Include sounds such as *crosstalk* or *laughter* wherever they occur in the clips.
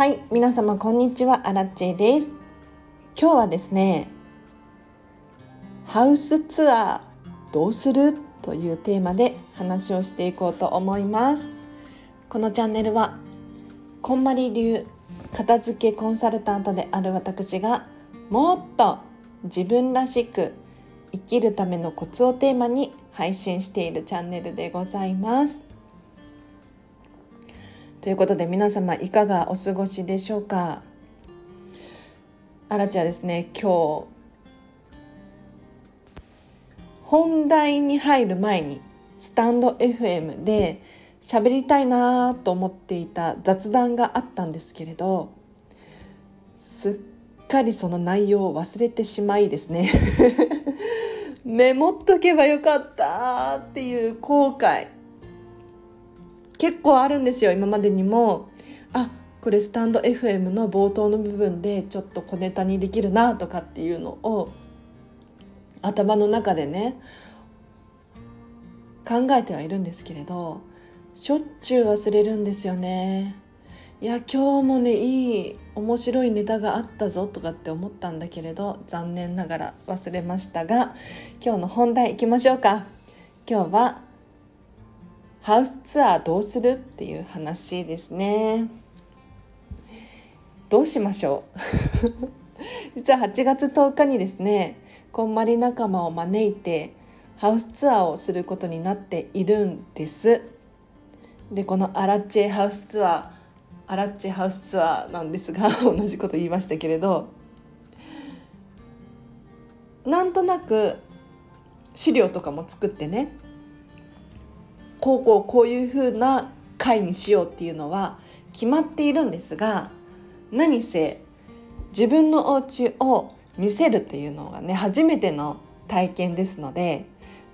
はい皆様こんにちは。アラチェです。今日はですねハウスツアーどうするというテーマで話をしていこうと思います。このチャンネルはこんまり流片付けコンサルタントである私がもっと自分らしく生きるためのコツをテーマに配信しているチャンネルでございます。ということで皆様いかがお過ごしでしょうか？あらちはですね。今日本題に入る前にスタンド FM で喋りたいなと思っていた雑談があったんですけれどすっかりその内容を忘れてしまいですね。*laughs* メモっとけばよかったっていう後悔。結構あるんですよ今までにも。あこれスタンド FM の冒頭の部分でちょっと小ネタにできるなとかっていうのを頭の中でね考えてはいるんですけれどしょっちゅう忘れるんですよね。いや今日もねいい面白いネタがあったぞとかって思ったんだけれど残念ながら忘れましたが今日の本題いきましょうか。今日はハウスツアーどうするっていう話ですね。どうしましょう。*laughs* 実は8月10日にですねこんまり仲間を招いてハウスツアーをすることになっているんです。でこのアラッチェハウスツアーアラッチェハウスツアーなんですが *laughs* 同じこと言いましたけれどなんとなく資料とかも作ってねこうこうこういうふうな会にしようっていうのは決まっているんですが何せ自分のお家を見せるっていうのがね初めての体験ですので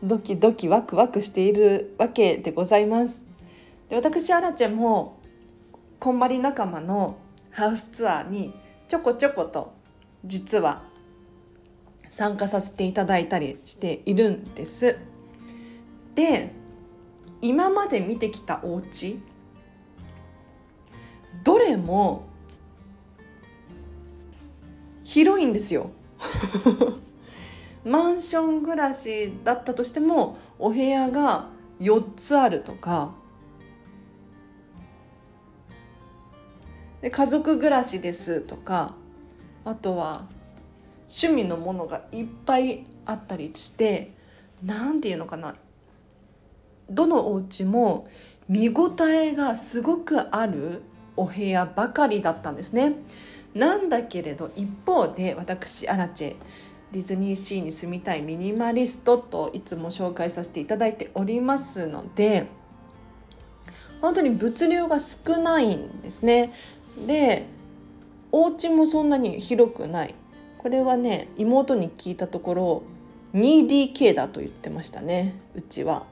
ドキドキワクワクしているわけでございます。で私アラチェもこんまり仲間のハウスツアーにちょこちょこと実は参加させていただいたりしているんです。で今まで見てきたお家どれも広いんですよ。*laughs* マンション暮らしだったとしてもお部屋が4つあるとかで家族暮らしですとかあとは趣味のものがいっぱいあったりして何て言うのかなどのお家も見応えがすごくあるお部屋ばかりだったんですね。なんだけれど一方で私アラチェディズニーシーに住みたいミニマリストといつも紹介させていただいておりますので本当に物流が少ないんですね。でお家もそんなに広くないこれはね妹に聞いたところ 2DK だと言ってましたねうちは。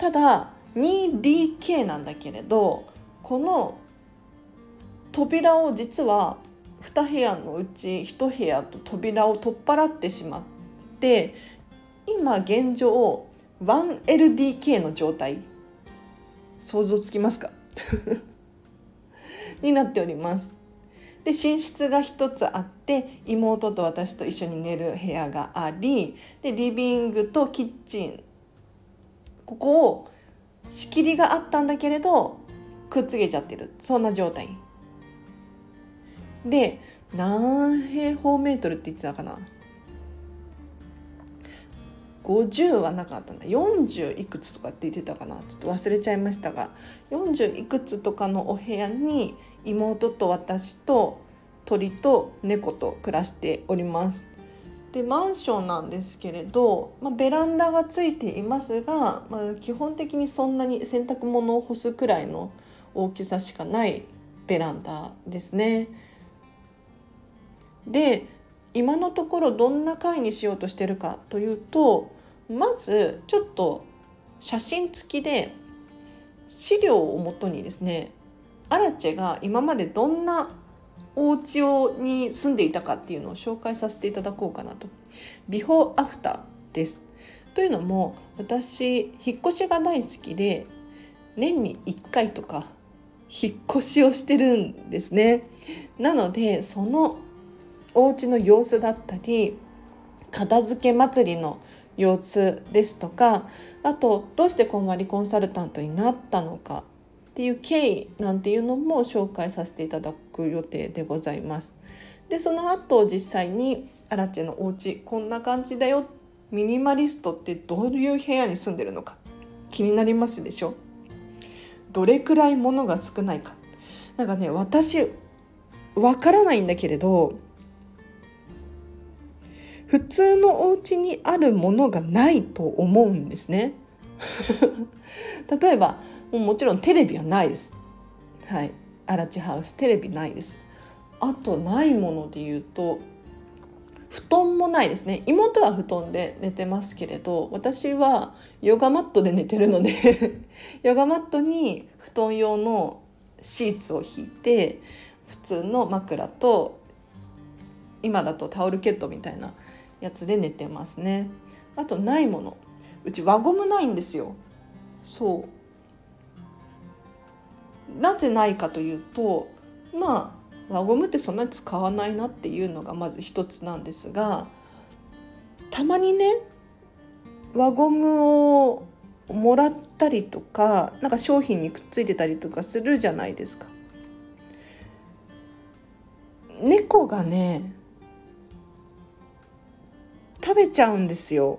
ただ 2DK なんだけれどこの扉を実は2部屋のうち1部屋と扉を取っ払ってしまって今現状 1LDK の状態。想像つきますか？*laughs* になっております。で寝室が1つあって妹と私と一緒に寝る部屋がありでリビングとキッチンここを仕切りがあったんだけれどくっつけちゃってる。そんな状態。で何平方メートルって言ってたかな。50はなかったんだ。40いくつとかって言ってたかな。ちょっと忘れちゃいましたが。40いくつとかのお部屋に妹と私と鳥と猫と暮らしております。でマンションなんですけれど、まあ、ベランダがついていますが、まあ、基本的にそんなに洗濯物を干すくらいの大きさしかないベランダですね。で今のところどんな回にしようとしてるかというとまずちょっと写真付きで資料をもとにですねアラチェが今までどんなお家をに住んでいたかっていうのを紹介させていただこうかなと。ビフォーアフターです。というのも私引っ越しが大好きで年に1回とか引っ越しをしてるんですね。なのでそのお家の様子だったり片付け祭りの様子ですとかあとどうしてこんまりコンサルタントになったのかっていう経緯なんていうのも紹介させていただく予定でございます。でその後実際にアラチェのお家こんな感じだよ。ミニマリストってどういう部屋に住んでるのか。気になりますでしょ？どれくらい物が少ないか。なんかね私わからないんだけれど普通のお家にあるものがないと思うんですね。*laughs* 例えばもうもちろんテレビはないです。はい。アラチハウス。テレビないです。あとないもので言うと布団もないですね。妹は布団で寝てますけれど私はヨガマットで寝てるので *laughs* ヨガマットに布団用のシーツを引いて普通の枕と今だとタオルケットみたいなやつで寝てますね。あとないもの。うち輪ゴムないんですよ。そう。なぜないかというとまあ輪ゴムってそんなに使わないなっていうのがまず一つなんですがたまにね輪ゴムをもらったりとかなんか商品にくっついてたりとかするじゃないですか。猫がね食べちゃうんですよ。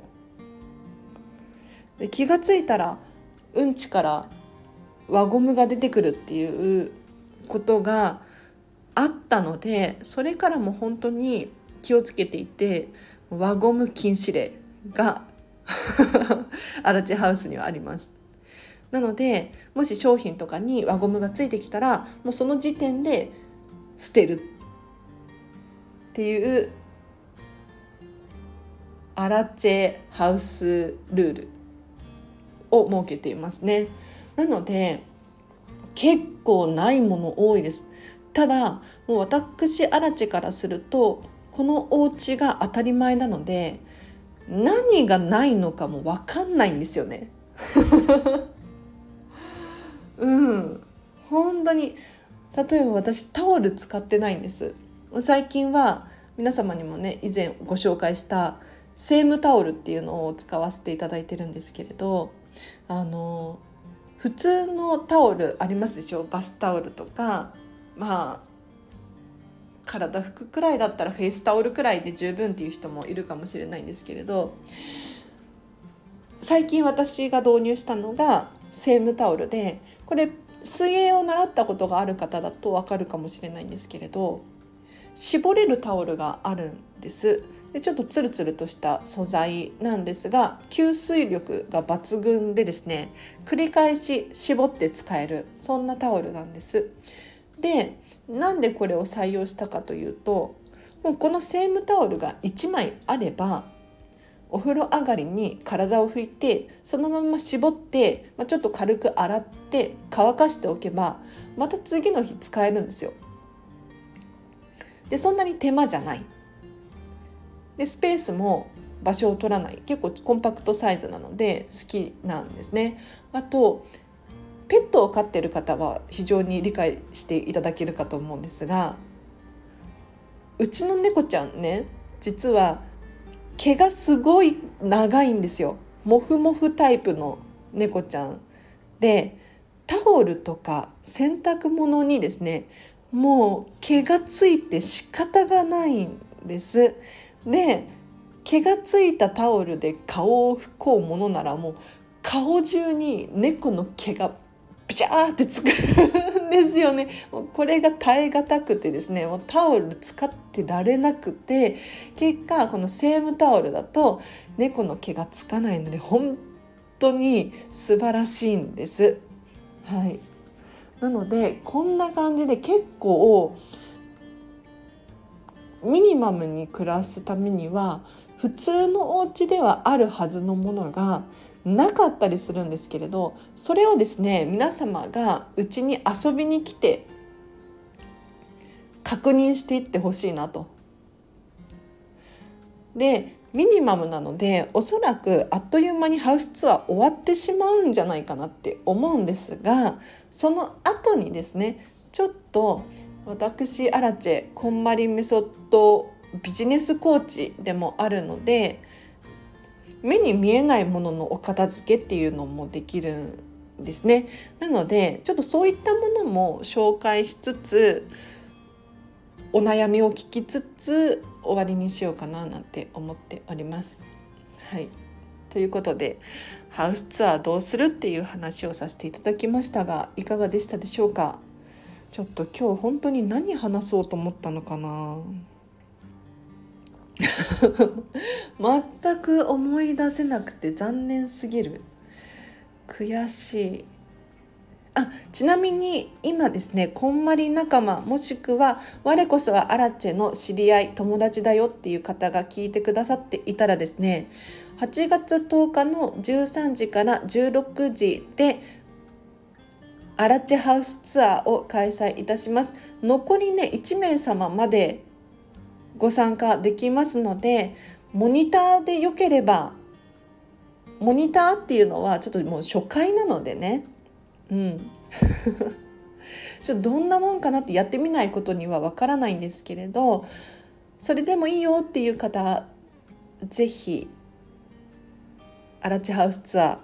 で気が付いたらうんちから輪ゴムが出てくるっていうことがあったのでそれからも本当に気をつけていて輪ゴム禁止令が *laughs* アラチハウスにはあります。なのでもし商品とかに輪ゴムがついてきたらもうその時点で捨てるっていうアラチェハウスルールを設けていますね。なので結構ないもの多いです。ただもう私アラチからするとこのお家が当たり前なので何がないのかも分かんないんですよね。*laughs* うん本当に例えば私タオル使ってないんです最近は皆様にもね以前ご紹介したセームタオルっていうのを使わせていただいてるんですけれどあの普通のタオルありますでしょ？バスタオルとか。まあ体拭くくらいだったらフェイスタオルくらいで十分っていう人もいるかもしれないんですけれど。最近私が導入したのがセームタオルでこれ水泳を習ったことがある方だと分かるかもしれないんですけれど絞れるタオルがあるんです。でちょっとツルツルとした素材なんですが吸水力が抜群でですね繰り返し絞って使えるそんなタオルなんですでなんでこれを採用したかというともうこのセームタオルが1枚あればお風呂上がりに体を拭いてそのまま絞って、まあ、ちょっと軽く洗って乾かしておけばまた次の日使えるんですよ。でそんなに手間じゃない。でスペースも場所を取らない。結構コンパクトサイズなので好きなんですね。あとペットを飼ってる方は非常に理解していただけるかと思うんですがうちの猫ちゃんね実は毛がすごい長いんですよ。モフモフタイプの猫ちゃん。でタオルとか洗濯物にですねもう毛がついて仕方がないんです。で毛がついたタオルで顔を拭こうものならもう顔中に猫の毛がピチャーってつくんですよねもうこれが耐え難くてですねもうタオル使ってられなくて結果このセームタオルだと猫の毛がつかないので本当に素晴らしいんです。はい、なのでこんな感じで結構ミニマムに暮らすためには普通のお家ではあるはずのものがなかったりするんですけれどそれをですね皆様がうちに遊びに来て確認していってほしいなと。でミニマムなのでおそらくあっという間にハウスツアー終わってしまうんじゃないかなって思うんですがその後にですねちょっと私アラチェこんまりメソッドビジネスコーチでもあるので目に見えないもののお片付けっていうのもできるんですね。なのでちょっとそういったものも紹介しつつお悩みを聞きつつ終わりにしようかななんて思っております。はいということでハウスツアーどうするっていう話をさせていただきましたがいかがでしたでしょうか？ちょっと今日本当に何話そうと思ったのかな？*laughs* 全く思い出せなくて残念すぎる。悔しい。あちなみに今ですねこんまり仲間もしくは我こそはアラチェの知り合い友達だよっていう方が聞いてくださっていたらですね8月10日の13時から16時でアラチハウスツアーを開催いたします。残りね1名様までご参加できますのでモニターでよければモニターっていうのはちょっともう初回なのでね。うん。*laughs* ちょっとどんなもんかなってやってみないことにはわからないんですけれどそれでもいいよっていう方是非アラチハウスツアー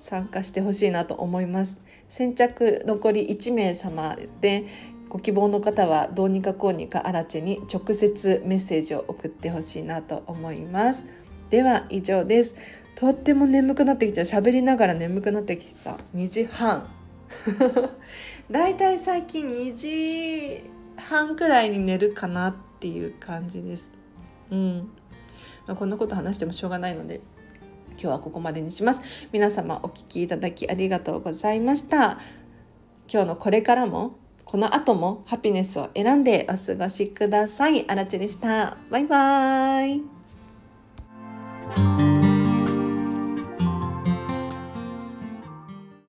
参加してほしいなと思います。先着残り1名様ですねご希望の方はどうにかこうにかアラチェに直接メッセージを送ってほしいなと思います。では以上です。とっても眠くなってきちゃう喋りながら眠くなってきた2時半。*laughs* だいたい最近2時半くらいに寝るかなっていう感じです。うん、まあ、こんなこと話してもしょうがないので今日はここまでにします皆様お聞きいただきありがとうございました今日のこれからもこの後もハピネスを選んでお過ごしください。あらちでした。バイバーイ。